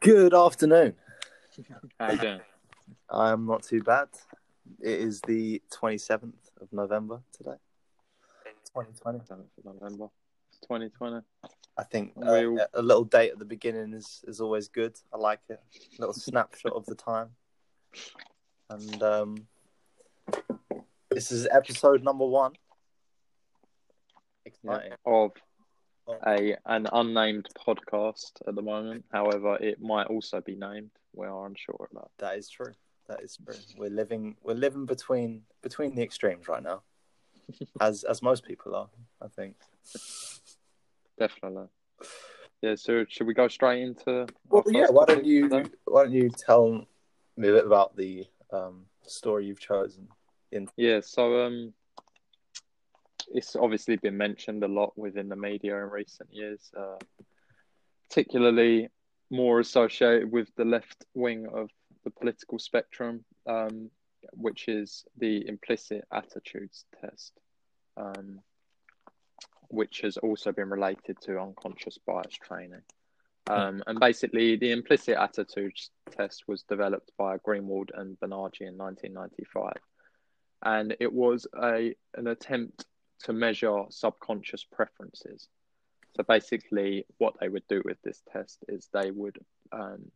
Good afternoon. How you doing? I'm not too bad. It is the 27th of November today. 2020. 7th of November. It's 2020. I think uh, a little date at the beginning is, is always good. I like it. A little snapshot of the time. And um, this is episode number one. Exciting. Of a an unnamed podcast at the moment. However, it might also be named. We are unsure of that. That is true. That is true. We're living we're living between between the extremes right now. As as most people are, I think. Definitely. Yeah. So should we go straight into? Well, yeah. Why don't you today? Why don't you tell me a bit about the um, story you've chosen? In Yeah. So um, it's obviously been mentioned a lot within the media in recent years, uh, particularly more associated with the left wing of the political spectrum, um, which is the implicit attitudes test, um, which has also been related to unconscious bias training. Um, and basically, the implicit attitudes test was developed by Greenwald and Banaji in 1995 and it was a an attempt to measure subconscious preferences. So basically, what they would do with this test is they would um,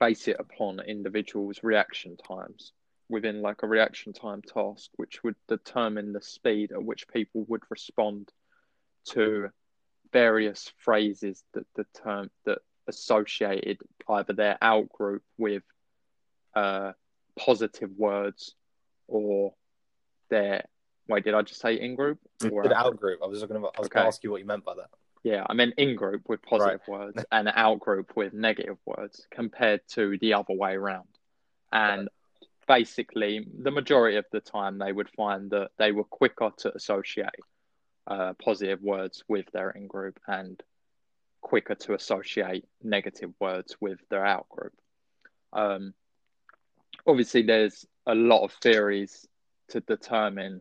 base it upon individuals' reaction times within like a reaction time task, which would determine the speed at which people would respond to various phrases that the term that associated either their out group with uh, positive words or their wait did i just say in group or out group? I was going to. I was Okay. going to ask you what you meant by that. yeah i meant in group with positive words and out group with negative words compared to the other way around and basically the majority of the time they would find that they were quicker to associate uh, positive words with their in group and quicker to associate negative words with their out group um, obviously there's a lot of theories to determine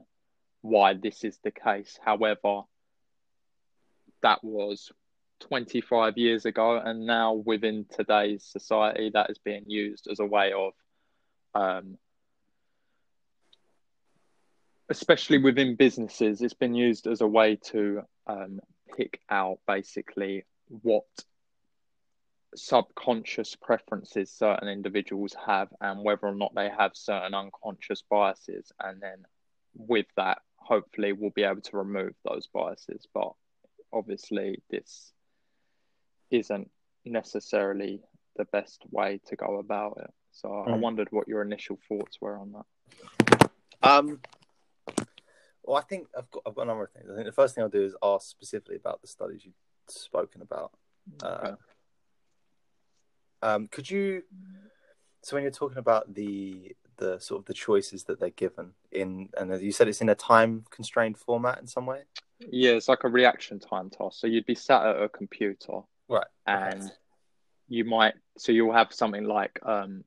why this is the case. However, that was 25 years ago, and now within today's society, that is being used as a way of, um, especially within businesses, it's been used as a way to um, pick out basically what subconscious preferences certain individuals have and whether or not they have certain unconscious biases and then with that hopefully we'll be able to remove those biases but obviously this isn't necessarily the best way to go about it so i wondered what your initial thoughts were on that Um. Well, I think I've got I've got a number of things. I think the first thing I'll do is ask specifically about the studies you've spoken about. Uh, Okay. Um, could you? So when you're talking about the the sort of the choices that they're given in, and as you said, it's in a time constrained format in some way. yeah it's like a reaction time task so you'd be sat at a computer Right. and you might so you'll have something like um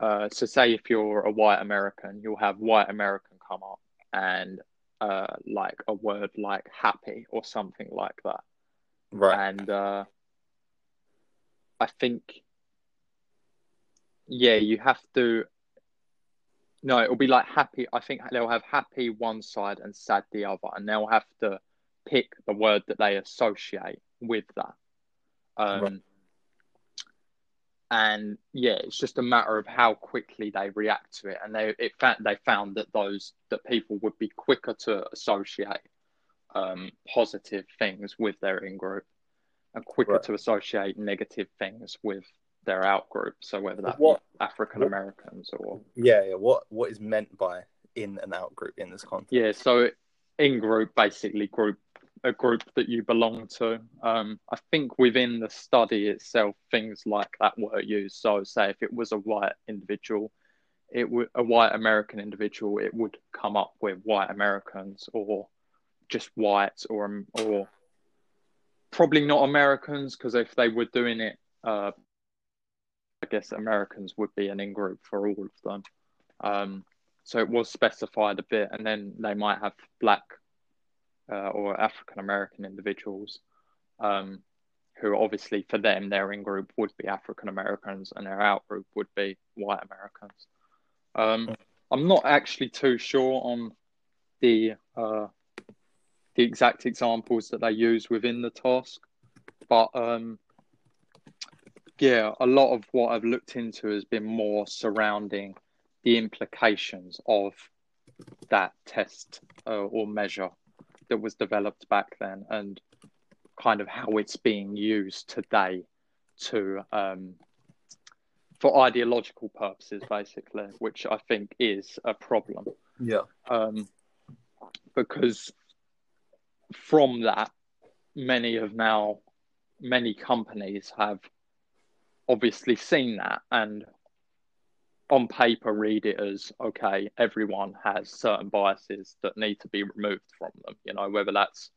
uh so say if you're a white american you'll have white american come up and uh like a word like happy or something like that Right. and uh i think yeah you have to no it'll be like happy i think they'll have happy one side and sad the other and they'll have to pick the word that they associate with that um Right. and yeah it's just a matter of how quickly they react to it and they it found they found that those that people would be quicker to associate um positive things with their in group and quicker Right. to associate negative things with their out group so whether that What- african americans or Yeah. Yeah. What What is meant by in and out group in this context? Yeah, so in group, basically group a group that you belong to. Um, I think within the study itself, things like that were used. So, say if it was a white individual, it would a white American individual, it would come up with white Americans or just whites or or probably not Americans because if they were doing it, uh, I guess Americans would be an in group for all of them. Um, so it was specified a bit, and then they might have black uh, or African American individuals um, who obviously for them their in group would be African Americans and their out group would be white Americans. Um, I'm not actually too sure on the uh, the exact examples that they use within the task, but um, yeah, a lot of what I've looked into has been more surrounding the implications of that test uh, or measure that was developed back then and kind of how it's being used today to um, for ideological purposes, basically, which I think is a problem. Yeah. Um, because from that, many have now, many companies have obviously seen that and on paper read it as okay everyone has certain biases that need to be removed from them you know whether that's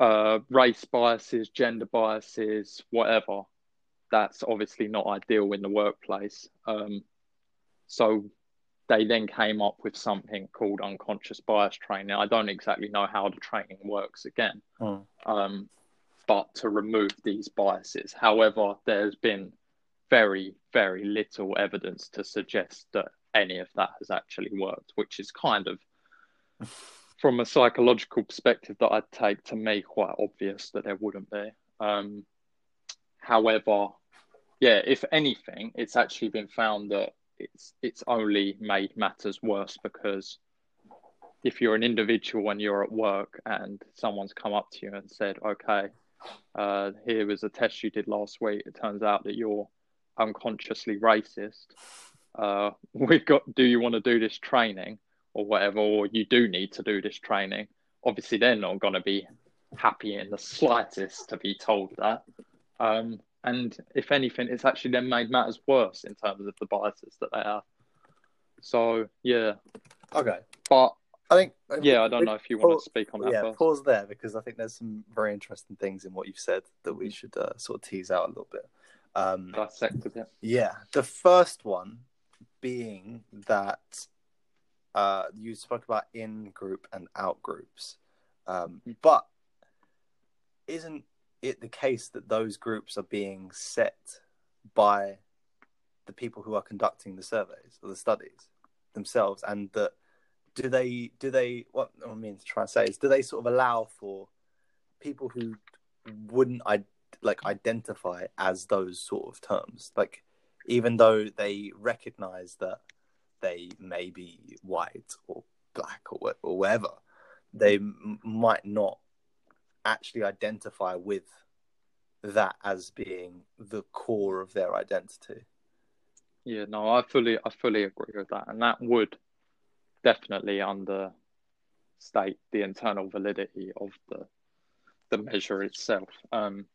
uh, race biases gender biases whatever. That's obviously not ideal in the workplace. Um, so they then came up with something called unconscious bias training. I don't exactly know how the training works again. Mm. um, but to remove these biases however there's been very, very little evidence to suggest that any of that has actually worked, which is kind of, from a psychological perspective, that I'd take to me quite obvious that there wouldn't be. Um, however, yeah, if anything, it's actually been found that it's it's only made matters worse because if you're an individual and you're at work and someone's come up to you and said, "Okay, uh, here was a test you did last week. It turns out that you're unconsciously racist. Uh, we've got, do you want to do this training or whatever, or you do need to do this training? Obviously, they're not going to be happy in the slightest to be told that. Um, and if anything, it's actually then made matters worse in terms of the biases that they have. So, yeah. Okay. But I think. yeah, I don't know if you want to speak on that yeah, first. pause there because I think there's some very interesting things in what you've said that we should uh, sort of tease out a little bit. Um, Dissected it. yeah, the first one being that uh, you spoke about in group and out groups, um, Mm. but isn't it the case that those groups are being set by the people who are conducting the surveys or the studies themselves, and that do they do they what I mean to try and say is do they sort of allow for people who wouldn't I like identify as those sort of terms? Like even though they recognize that they may be white or black or or whatever they m- might not actually identify with that as being the core of their identity. Yeah, no, I fully, I fully agree with that, and that would definitely understate the internal validity of the the measure itself. Um,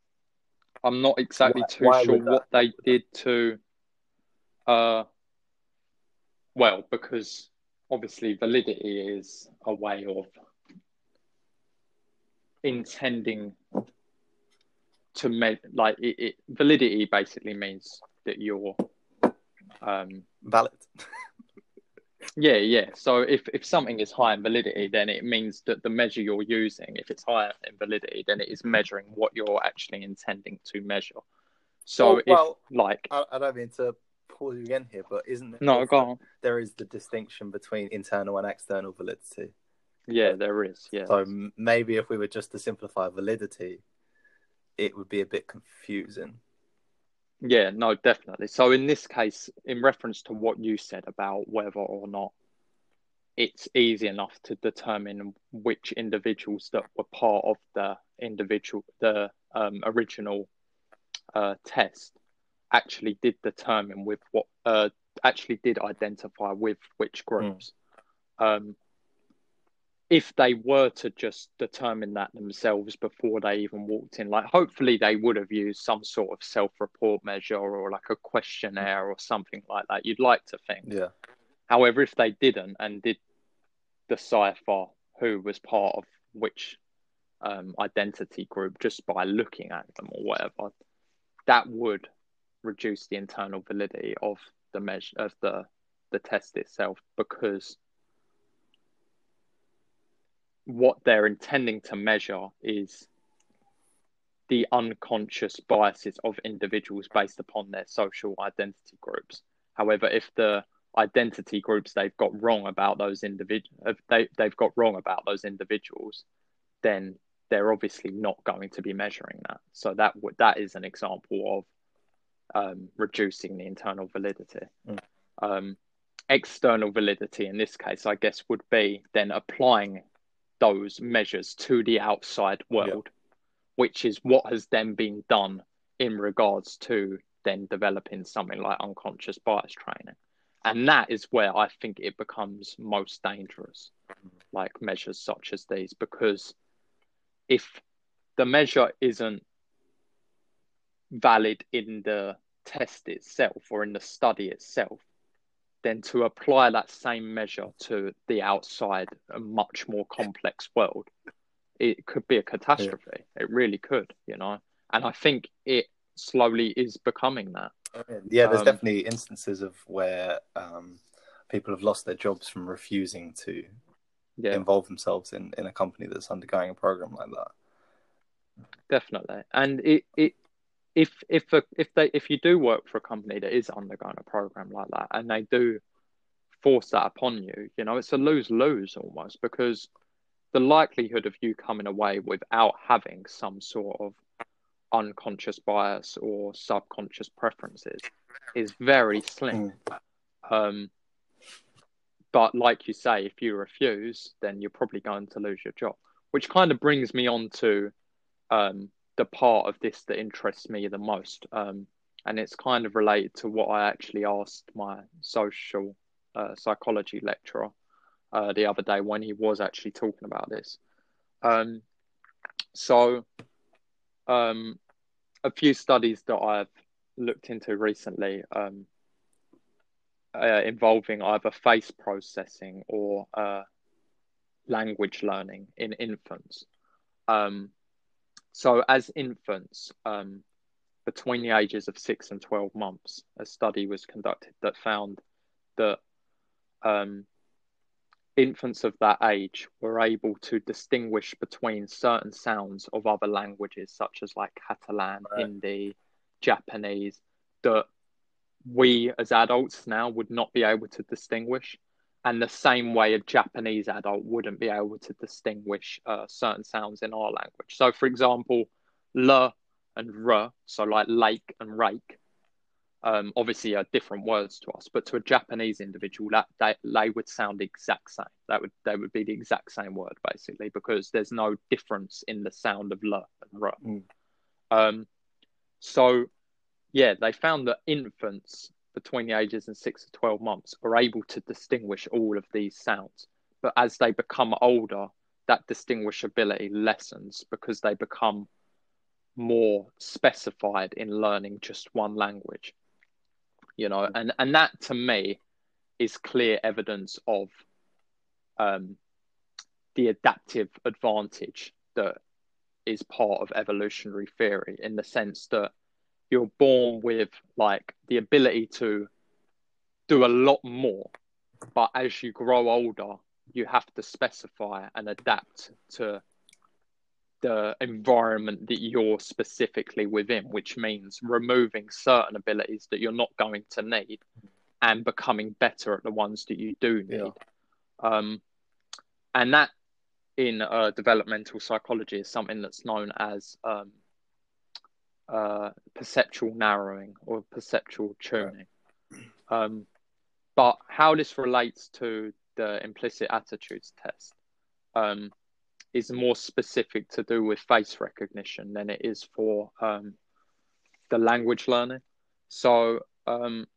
I'm not exactly Why- too why sure what they did to, uh, well, because obviously validity is a way of intending to make like it, it validity basically means that you're um valid yeah yeah. So if if something is high in validity then it means that the measure you're using if it's higher in validity then it is measuring what you're actually intending to measure. So oh, Well, if like I, I don't mean to pause you again here but isn't no go on. there is the distinction between internal and external validity? Yeah there is yeah. So maybe if we were just to simplify validity, it would be a bit confusing. Yeah, no, definitely. So in this case, in reference to what you said about whether or not it's easy enough to determine which individuals that were part of the individual, the um, original uh, test, actually did determine with what, uh, actually did identify with which groups. Um, if they were to just determine that themselves before they even walked in, like hopefully they would have used some sort of self-report measure or like a questionnaire or something like that. You'd like to think. Yeah. However, if they didn't and did decipher who was part of which um, identity group just by looking at them or whatever, that would reduce the internal validity of the measure of the the test itself because what they're intending to measure is the unconscious biases of individuals based upon their social identity groups. However, if the identity groups they've got wrong about those individuals, they they've got wrong about those individuals, then they're obviously not going to be measuring that. So that that is an example of um, reducing the internal validity. Mm. Um, external validity in this case, I guess, would be then applying those measures to the outside world, which is what has then been done in regards to then developing something like unconscious bias training. And that is where I think it becomes most dangerous, like measures such as these, because if the measure isn't valid in the test itself or in the study itself, then to apply that same measure to the outside, a much more complex world, it could be a catastrophe. Yeah. It really could, you know. And I think it slowly is becoming that. Yeah, there's um, definitely instances of where um, people have lost their jobs from refusing to yeah. involve themselves in, in a company that's undergoing a program like that. Definitely, and it, it if if a, if they if you do work for a company that is undergoing a program like that and they do force that upon you, you know, it's a lose lose almost because the likelihood of you coming away without having some sort of unconscious bias or subconscious preferences is very slim. Mm. Um, but like you say, if you refuse, then you're probably going to lose your job. Which kind of brings me on to um, the part of this that interests me the most. Um, and it's kind of related to what I actually asked my social uh, psychology lecturer uh, the other day when he was actually talking about this. Um, so, um, a few studies that I've looked into recently um, uh, involving either face processing or uh, language learning in infants. Um, so, as infants, um, between the ages of six and 12 months, a study was conducted that found that um, infants of that age were able to distinguish between certain sounds of other languages, such as like Catalan, right. Hindi, Japanese, that we as adults now would not be able to distinguish and the same way a Japanese adult wouldn't be able to distinguish uh, certain sounds in our language. So, for example, l and r, so like lake and rake, um, obviously are different words to us, but to a Japanese individual, that they, they would sound exact same. That would they would be the exact same word basically because there's no difference in the sound of l and r. Mm. Um, so, yeah, they found that infants between the ages of six to 12 months are able to distinguish all of these sounds. But as they become older, that distinguishability lessens because they become more specified in learning just one language. You know, and, and that to me is clear evidence of um, the adaptive advantage that is part of evolutionary theory in the sense that you're born with like the ability to do a lot more but as you grow older you have to specify and adapt to the environment that you're specifically within which means removing certain abilities that you're not going to need and becoming better at the ones that you do need yeah. um, and that in uh, developmental psychology is something that's known as um, uh, perceptual narrowing or perceptual tuning. Um, but how this relates to the implicit attitudes test um, is more specific to do with face recognition than it is for um, the language learning. So, um,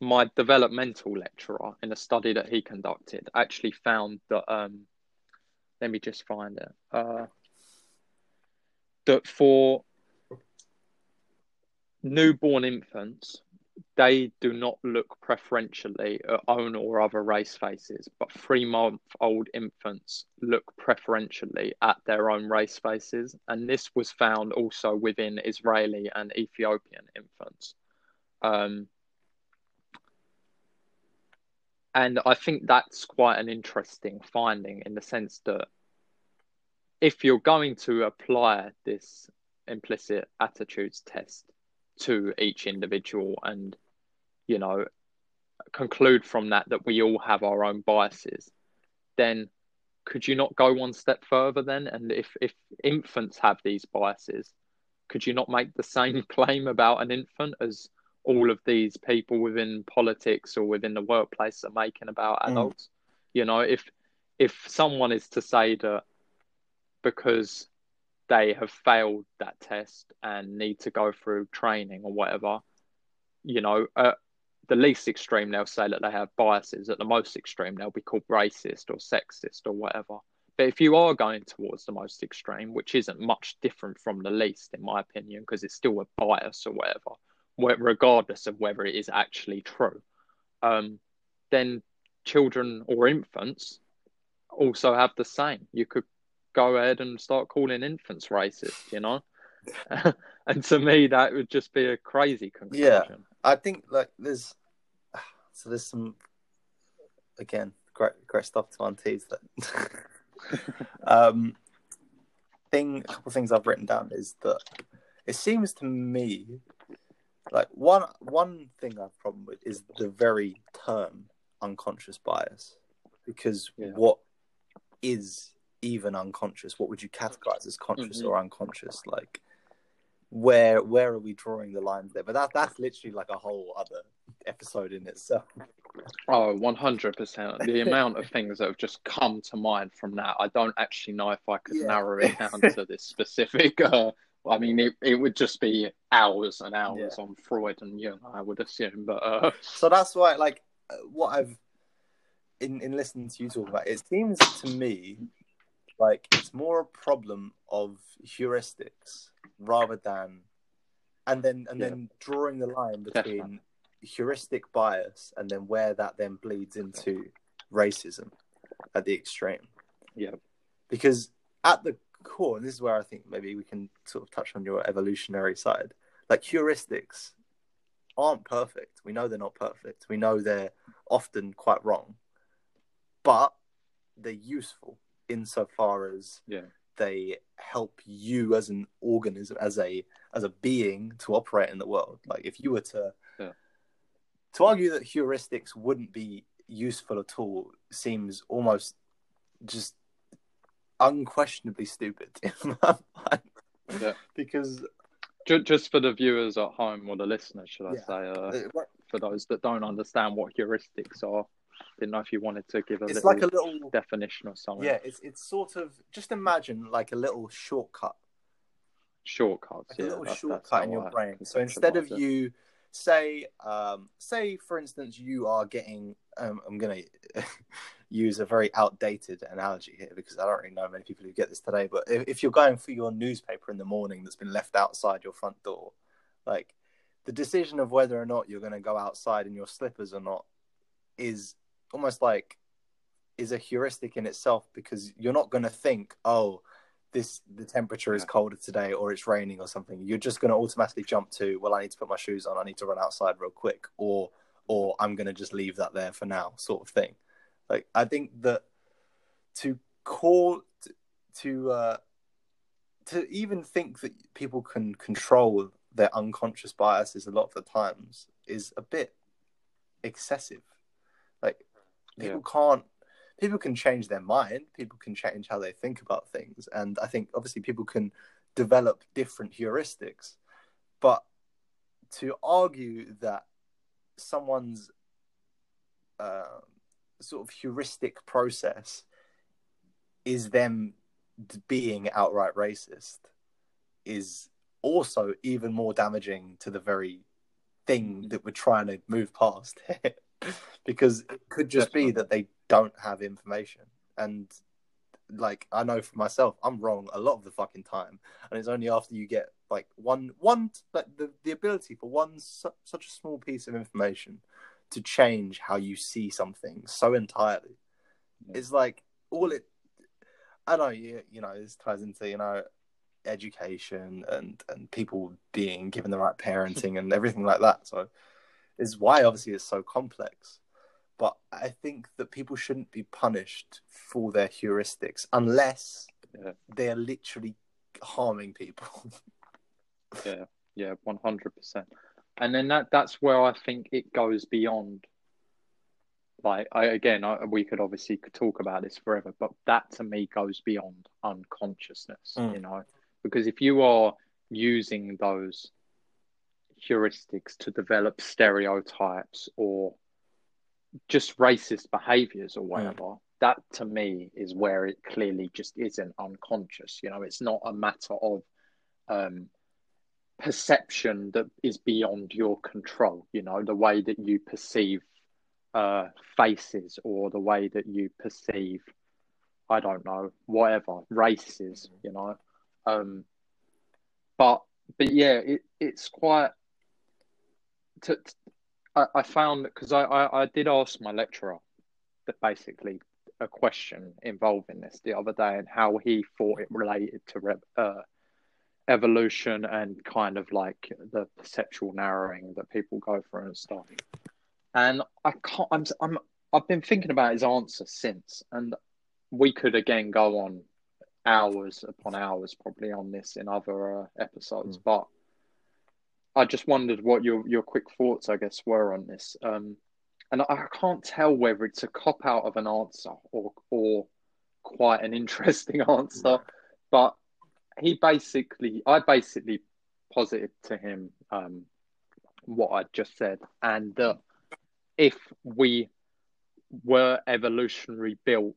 my developmental lecturer in a study that he conducted actually found that. Um, let me just find it. Uh, that for newborn infants, they do not look preferentially at own or other race faces, but three month old infants look preferentially at their own race faces. And this was found also within Israeli and Ethiopian infants. Um, and I think that's quite an interesting finding in the sense that if you're going to apply this implicit attitudes test to each individual and, you know, conclude from that that we all have our own biases, then could you not go one step further then? And if, if infants have these biases, could you not make the same claim about an infant as all of these people within politics or within the workplace are making about Mm. adults? You know, if if someone is to say that because they have failed that test and need to go through training or whatever, you know, at the least extreme they'll say that they have biases. At the most extreme, they'll be called racist or sexist or whatever. But if you are going towards the most extreme, which isn't much different from the least, in my opinion, because it's still a bias or whatever, regardless of whether it is actually true, um, then children or infants also have the same. You could go ahead and start calling infants racist, you know? and to me, that would just be a crazy conclusion. Yeah, I think like there's so there's some again great great stuff to untease that. um, thing a couple of things I've written down is that it seems to me like one one thing I've problem with is the very term unconscious bias because Yeah. what is even unconscious? What would you categorize as conscious Mhm. or unconscious? Like where where are we drawing the lines there? But that that's literally like a whole other episode in itself. Oh, 100%. The amount of things that have just come to mind from that, I don't actually know if I could Yeah. narrow it down to this specific. Uh, I mean, it, it would just be hours and hours Yeah. on Freud and Jung, I would assume. But uh, So that's why, like, uh, what I've in in listening to you talk about, it seems to me like it's more a problem of heuristics rather than, and then and Yeah. then drawing the line between Definitely. heuristic bias and then where that then bleeds into racism at the extreme. Yeah. because at the core, and this is where I think maybe we can sort of touch on your evolutionary side. Like heuristics aren't perfect. We know they're not perfect. We know they're often quite wrong, but they're useful insofar as Yeah. they help you as an organism, as a as a being, to operate in the world. Like if you were to Yeah. to argue that heuristics wouldn't be useful at all seems almost just unquestionably stupid in my mind. Yeah. Because just for the viewers at home or the listeners, should I Yeah. say, uh, uh, for those that don't understand what heuristics are, didn't know if you wanted to give a it's little like a little definition or something. yeah, it's it's sort of just imagine like a little shortcut Shortcuts. like yeah, a little shortcut in your I brain. So instead of it. you say, um, say for instance, you are getting, um, I'm going to use a very outdated analogy here because I don't really know many people who get this today. But if, if you're going for your newspaper in the morning that's been left outside your front door, like the decision of whether or not you're going to go outside in your slippers or not is almost like is a heuristic in itself because you're not going to think, oh, this the temperature is colder today or it's raining or something. You're just going to automatically jump to, well, I need to put my shoes on. I need to run outside real quick, or or I'm going to just leave that there for now, sort of thing. Like I think that to call to uh, to even think that people can control their unconscious biases a lot of the times is a bit excessive. People can't people can change their mind people can change how they think about things and i think obviously people can develop different heuristics. But to argue that someone's uh, sort of heuristic process is them being outright racist is also even more damaging to the very thing that we're trying to move past because it could just be that they don't have information. And like i know for myself i'm wrong a lot of the fucking time. And it's only after you get like one one like the, the ability for one su- such a small piece of information to change how you see something so entirely Yeah. it's like all it i know you, you know this ties into you know education and and people being given the right parenting and everything like that. So is why obviously it's so complex but i think that people shouldn't be punished for their heuristics unless Yeah. they're literally harming people Yeah, yeah, one hundred percent. And then that that's where I think it goes beyond. Like I again, I, we could obviously talk about this forever, but that to me goes beyond unconsciousness. Mm. You know, because if you are using those heuristics to develop stereotypes or just racist behaviors or whatever, that to me is where it clearly just isn't unconscious. You know, it's not a matter of um, perception that is beyond your control. You know, the way that you perceive uh, faces or the way that you perceive, I don't know, whatever races. You know, um, but but yeah, it, it's quite. To, to- I, I found because I, I, I did ask my lecturer that basically a question involving this the other day and how he thought it related to re- uh, evolution and kind of like the perceptual narrowing that people go through and stuff. And I can't. I'm. I'm. I've been thinking about his answer since, and we could again go on hours upon hours probably on this in other uh, episodes, Mm. but I just wondered what your your quick thoughts, I guess, were on this. Um, and I can't tell whether it's a cop out of an answer or or quite an interesting answer, but he basically, I basically posited to him um, what I just said, and that if we were evolutionary built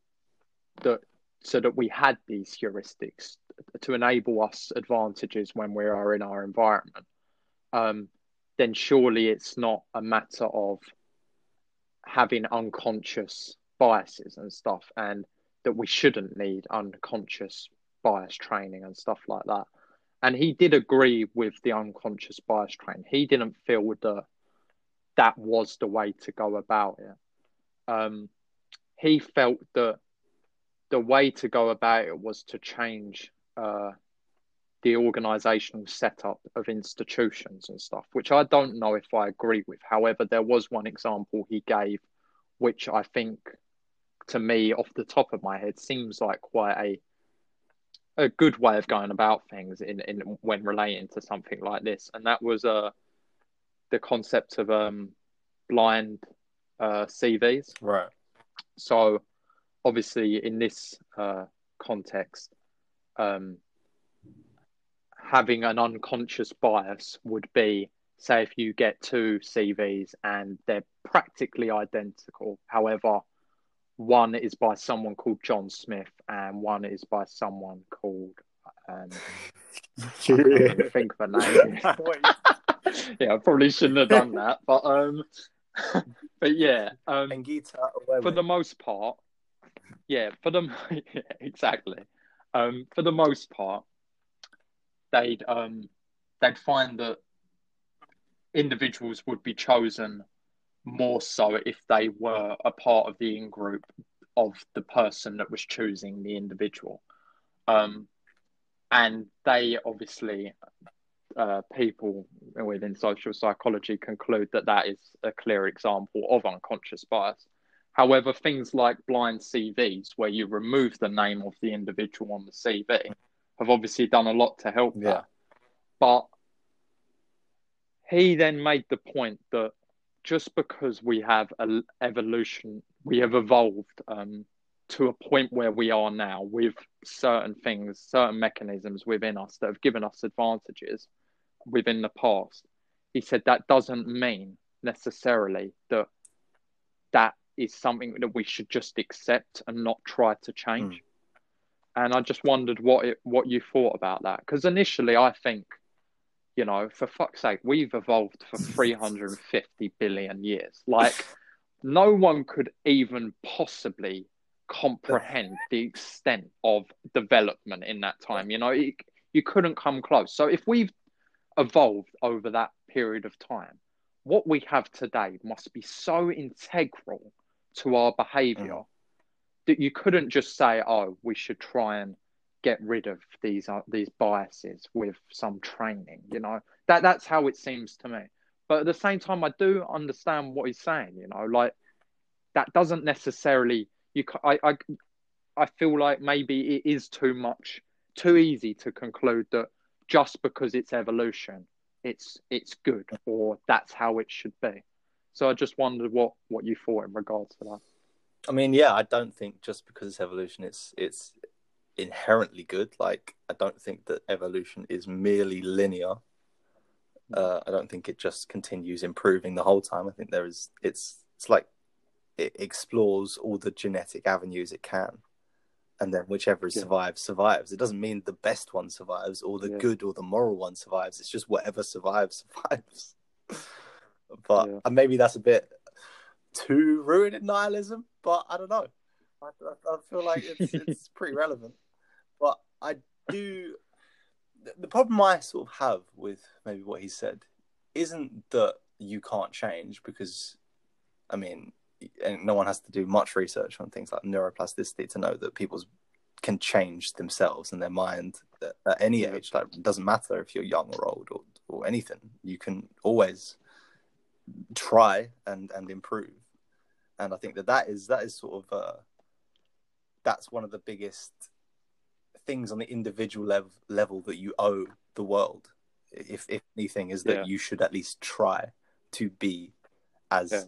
that so that we had these heuristics to enable us advantages when we are in our environment, um, then surely it's not a matter of having unconscious biases and stuff, and that we shouldn't need unconscious bias training and stuff like that. And he did agree with the unconscious bias training. He didn't feel that that was the way to go about it. Um, he felt that the way to go about it was to change uh, the organizational setup of institutions and stuff, which I don't know if I agree with. However, there was one example he gave, which I think, to me, off the top of my head, seems like quite a a good way of going about things in, in when relating to something like this, and that was uh the concept of um blind uh, CVs. Right. So, obviously, in this uh, context, um, having an unconscious bias would be say, if you get two CVs and they're practically identical, however, one is by someone called John Smith and one is by someone called. Um, I can't think of a name. yeah, I probably shouldn't have done that, but um, but yeah, um, Engita for the most part, yeah, for the yeah, exactly. Um, for the most part, they'd um, they'd find that individuals would be chosen more so if they were a part of the in group of the person that was choosing the individual. Um, and they obviously, uh, people within social psychology conclude that that is a clear example of unconscious bias. However, things like blind CVs, where you remove the name of the individual on the CV, have obviously done a lot to help Yeah. that. But he then made the point that just because we have a evolution, we have evolved um, to a point where we are now with certain things, certain mechanisms within us that have given us advantages within the past. He said that doesn't mean necessarily that that is something that we should just accept and not try to change. And I just wondered what it, what you thought about that because initially I think you know, for fuck's sake, we've evolved for 350 billion years. Like, no one could even possibly comprehend the extent of development in that time. You know, it, you couldn't come close. So, if we've evolved over that period of time, what we have today must be so integral to our behavior Mm. That you couldn't just say, oh, we should try and get rid of these uh, these biases with some training you know that that's how it seems to me but at the same time i do understand what he's saying you know like that doesn't necessarily you i i, I feel like maybe it is too much too easy to conclude that just because it's evolution, it's it's good or that's how it should be. So I just wondered what what you thought in regards to that. I mean, yeah, I don't think just because it's evolution, it's it's inherently good. Like, I don't think that evolution is merely linear. Uh, I don't think it just continues improving the whole time. I think there is it's it's like it explores all the genetic avenues it can, and then whichever Yeah. survives survives. It doesn't mean the best one survives or the Yeah. good or the moral one survives. It's just whatever survives survives. but Yeah. and maybe that's a bit too rooted in nihilism, but I don't know. I, I, I feel like it's it's pretty relevant. But I do. the- The problem I sort of have with maybe what he said isn't that you can't change because, I mean, and no one has to do much research on things like neuroplasticity to know that people can change themselves and their mind at, at any age. Like, it doesn't matter if you're young or old or, or anything. You can always try and and improve. And I think that that is that is sort of uh, that's one of the biggest things on the individual level level that you owe the world. If if anything, is that Yeah. you should at least try to be as Yeah.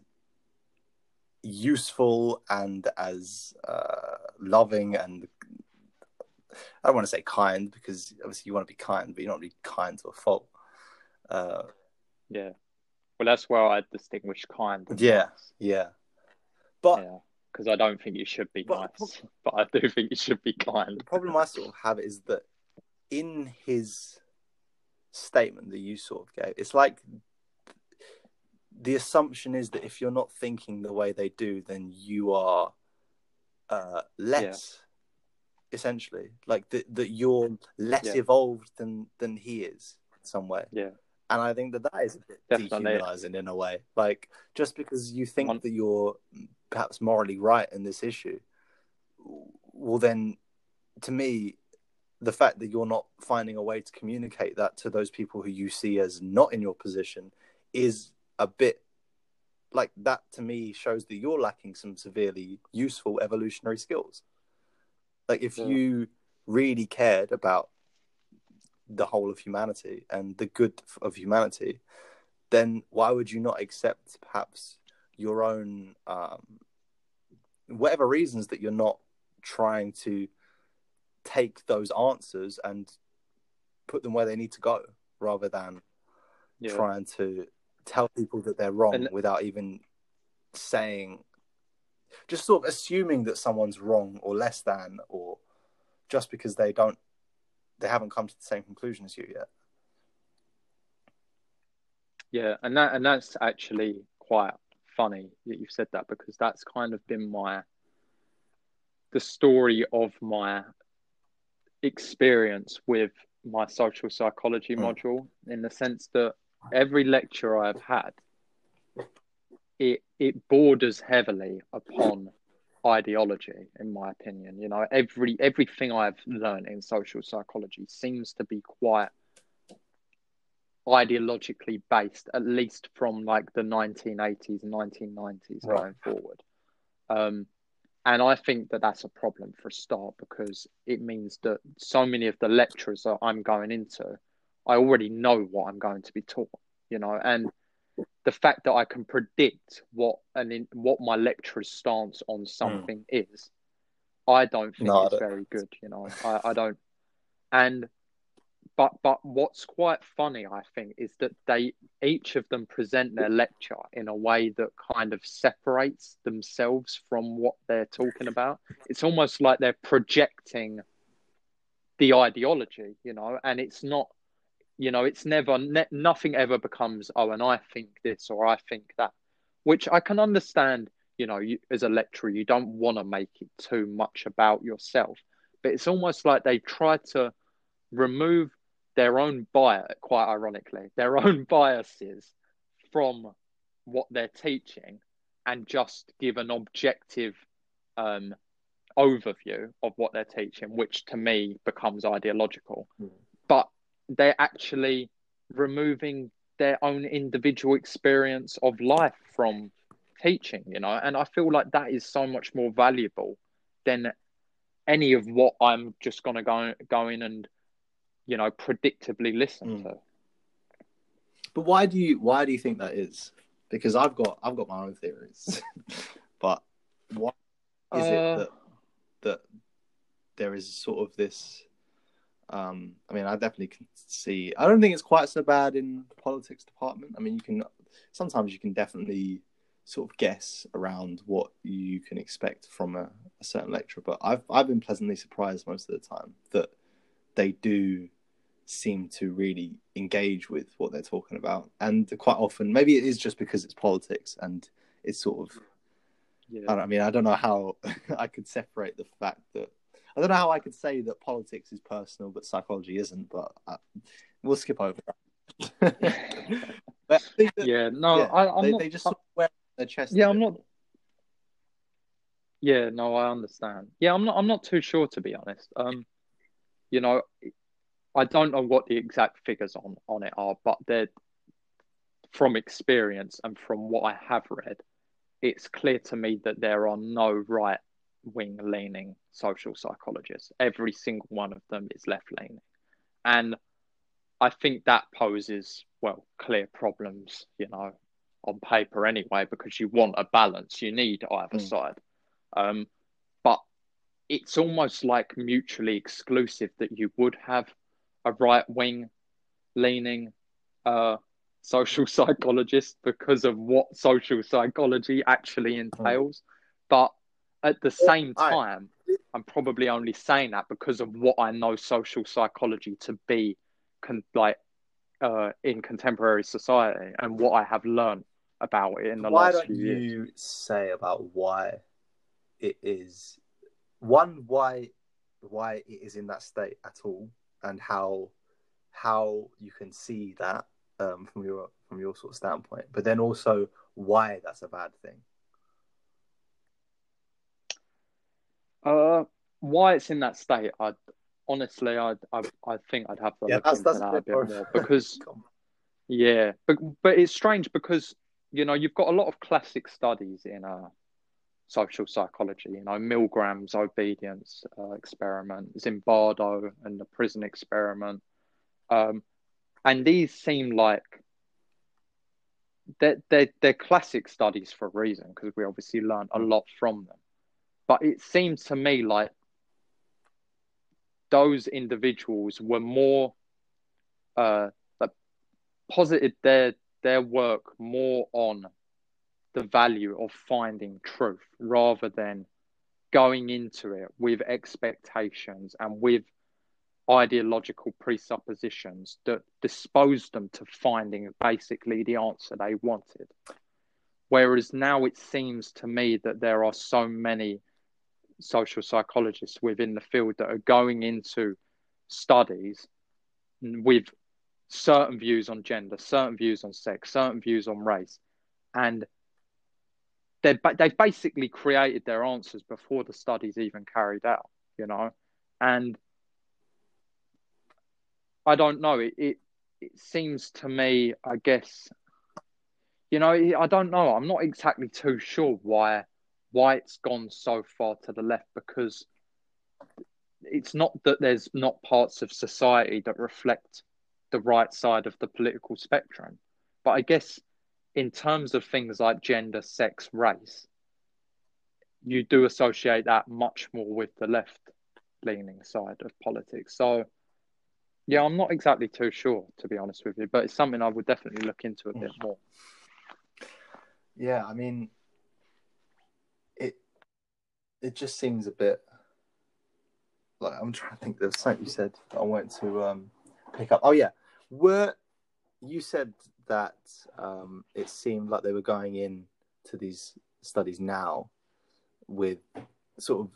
useful and as uh, loving and I don't want to say kind because obviously you want to be kind, but you don't want to be kind to a fault. Uh, Yeah. Well, that's where I distinguish kind. Yeah. nice. yeah, but Yeah. Because I don't think you should be But- nice, but I do think you should be kind. the problem I sort of have is that in his statement that you sort of gave, it's like the assumption is that if you're not thinking the way they do, then you are uh, less. Essentially, like that, that you're less Yeah. evolved than than he is in some way. Yeah. And I think that that is a bit dehumanizing in a way. Like just because you think One- that you're perhaps morally right in this issue, well, then to me, the fact that you're not finding a way to communicate that to those people who you see as not in your position is a bit like that to me shows that you're lacking some severely useful evolutionary skills. Like if Yeah. you really cared about the whole of humanity and the good of humanity, then why would you not accept perhaps your own um, whatever reasons that you're not trying to take those answers and put them where they need to go rather than Yeah. trying to tell people that they're wrong And- without even saying just sort of assuming that someone's wrong or less than or just because they don't they haven't come to the same conclusion as you yet Yeah, and that and that's actually quite funny that you've said that because that's kind of been my the story of my experience with my social psychology Mm. module in the sense that every lecture I've had it it borders heavily upon ideology in my opinion you know every everything I've learned in social psychology seems to be quite ideologically based, at least from like the 1980s and 1990s Right. going forward. Um, and I think that that's a problem for a start because it means that so many of the lectures that I'm going into, I already know what I'm going to be taught, you know, and the fact that I can predict what an in, what my lecturer's stance on something is, I don't think. No, it's very good, you know. I, I don't, and but but what's quite funny i think is that they each of them present their lecture in a way that kind of separates themselves from what they're talking about. It's almost like they're projecting the ideology you know and it's not you know it's never ne- nothing ever becomes oh and i think this or i think that which i can understand you know you, as a lecturer you don't want to make it too much about yourself. But it's almost like they try to remove their own bias, quite ironically, their own biases from what they're teaching and just give an objective um, overview of what they're teaching, which to me becomes ideological. Mm. But they're actually removing their own individual experience of life from teaching, you know, and I feel like that is so much more valuable than any of what I'm just going to go go in and you know, predictably listen Mm. to. But why do you why do you think that is? Because I've got I've got my own theories, but why is Uh, it that that there is sort of this? Um, I mean, I definitely can see. I don't think it's quite so bad in the politics department. I mean, you can sometimes you can definitely sort of guess around what you can expect from a, a certain lecturer, but I've I've been pleasantly surprised most of the time that they do seem to really engage with what they're talking about, and quite often maybe it is just because it's politics and it's sort of Yeah. I, don't, I mean, I don't know how I could separate the fact that I don't know how I could say that politics is personal, but psychology isn't. But uh, we'll skip over that. I that, yeah, no, yeah, I, I'm they, not. they just sort of wear their chest. yeah, I'm not. Yeah, no, I understand. Yeah, I'm not. I'm not too sure to be honest. Um, you know, I don't know what the exact figures on on it are, but they're from experience and from what I have read, it's clear to me that there are no right wing leaning social psychologists. Every single one of them is left leaning, and I think that poses well clear problems. You know, on paper anyway, because you want a balance. You need either Mm. side. Um, but it's almost like mutually exclusive that you would have a right wing leaning uh, social psychologist because of what social psychology actually entails. But at the same I- time, I'm probably only saying that because of what I know social psychology to be, con- like uh, in contemporary society, and what I have learned about it in the why last don't few years. you say about why it is one why why it is in that state at all and how how you can see that um, from your from your sort of standpoint but then also why that's a bad thing. Uh, why it's in that state, I honestly, I, I, I think I'd have to Yeah, look that's- into that's that a bit bit more- more because, yeah, but but it's strange because you know you've got a lot of classic studies in uh social psychology. You know, Milgram's obedience uh, experiment, Zimbardo, and the prison experiment, um, and these seem like. They're, they're, they're classic studies for a reason because we obviously learned a lot from them. But it seems to me like those individuals were more uh like posited their their work more on the value of finding truth rather than going into it with expectations and with ideological presuppositions that disposed them to finding basically the answer they wanted. Whereas now it seems to me that there are so many social psychologists within the field that are going into studies with certain views on gender, certain views on sex, certain views on race, and they they've basically created their answers before the study's even carried out. You know, and I don't know. It it, it seems to me, I guess, you know, I don't know. I'm not exactly too sure why why it's gone so far to the left because it's not that there's not parts of society that reflect the right side of the political spectrum but i guess in terms of things like gender sex race you do associate that much more with the left leaning side of politics. So yeah i'm not exactly too sure to be honest with you but it's something i would definitely look into a bit more. Yeah i mean it it just seems a bit like i'm trying to think there's something you said i wanted to um pick up. Oh yeah. Were you said that um it seemed like they were going in to these studies now with sort of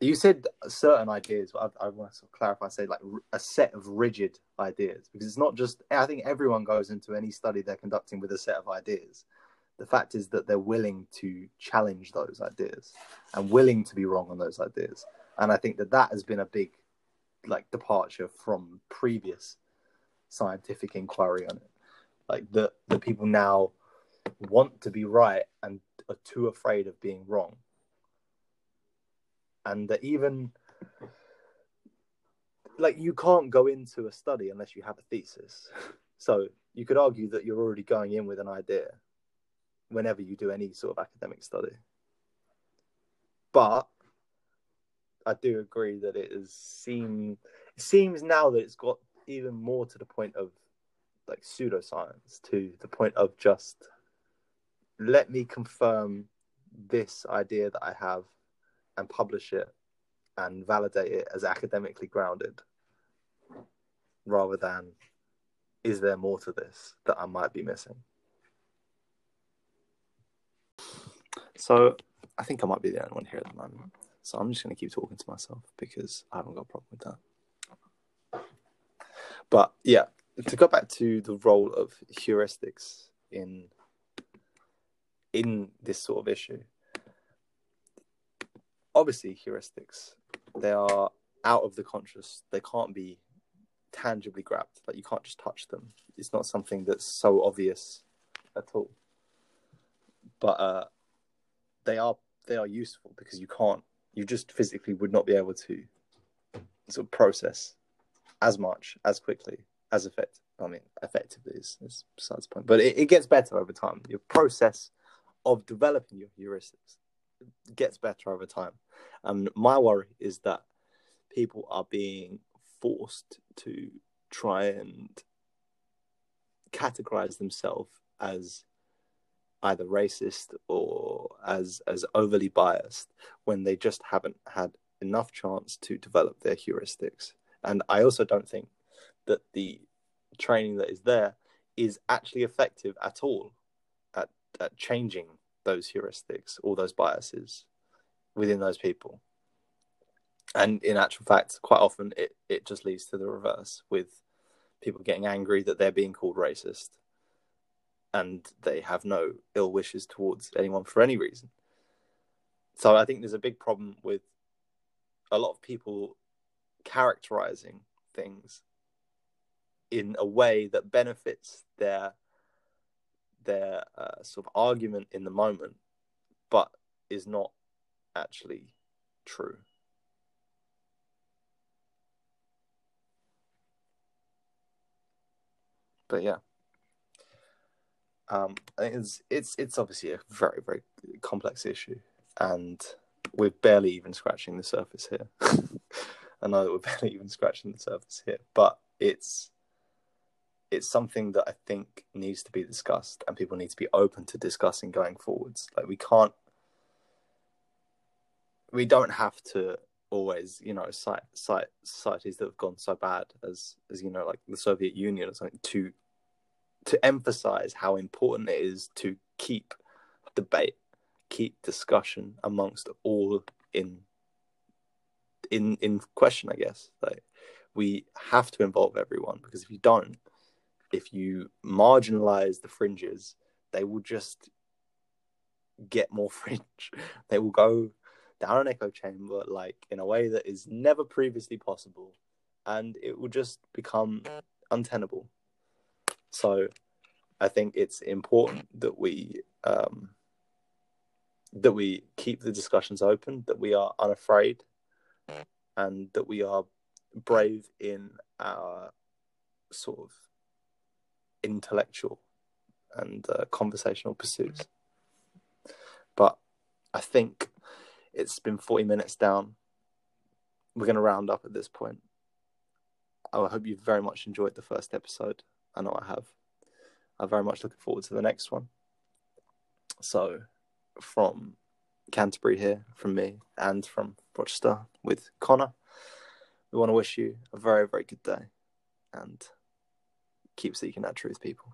you said certain ideas but i, I want to sort of clarify say like a set of rigid ideas because it's not just i think everyone goes into any study they're conducting with a set of ideas. The fact is that they're willing to challenge those ideas and willing to be wrong on those ideas. And i think that that has been a big like departure from previous scientific inquiry on it like that the people now want to be right and are too afraid of being wrong and that even like you can't go into a study unless you have a thesis. So you could argue that you're already going in with an idea whenever you do any sort of academic study. But I do agree that it has seem it seems now that it's got even more to the point of like pseudoscience to the point of just let me confirm this idea that I have and publish it and validate it as academically grounded rather than is there more to this that I might be missing? So I think I might be the only one here at the moment. So I'm just going to keep talking to myself because I haven't got a problem with that. But yeah, to go back to the role of heuristics in in this sort of issue. Obviously, heuristics they are out of the conscious. They can't be tangibly grabbed. Like you can't just touch them. It's not something that's so obvious at all. But uh, they are they are useful because you can't you just physically would not be able to sort of process as much as quickly as effective. I mean, effectively is, is besides the point, but it, it gets better over time. Your process of developing your heuristics gets better over time. And my worry is that people are being forced to try and categorize themselves as either racist or as as overly biased when they just haven't had enough chance to develop their heuristics and i also don't think that the training that is there is actually effective at all at, at changing those heuristics or those biases within those people and in actual fact, quite often it, it just leads to the reverse with people getting angry that they're being called racist and they have no ill wishes towards anyone for any reason. So I think there's a big problem with a lot of people characterizing things in a way that benefits their their uh, sort of argument in the moment, but is not actually true. but yeah, um, it's it's it's obviously a very very complex issue, and we're barely even scratching the surface here. I know that we're barely even scratching the surface here, but it's it's something that I think needs to be discussed, and people need to be open to discussing going forwards. Like we can't, we don't have to always, you know, cite cite societies that have gone so bad as as you know, like the Soviet Union or something, to to emphasize how important it is to keep debate, keep discussion amongst all in in in question. I guess like we have to involve everyone because if you don't, if you marginalize the fringes, they will just get more fringe. They will go down an echo chamber like in a way that is never previously possible and it will just become untenable so i think it's important that we um, that we keep the discussions open that we are unafraid and that we are brave in our sort of intellectual and uh, conversational pursuits but i think it's been 40 minutes down. We're going to round up at this point. I hope you very much enjoyed the first episode. I know I have. I'm very much looking forward to the next one. So, from Canterbury here, from me, and from Rochester with Connor, we want to wish you a very, very good day and keep seeking that truth, people.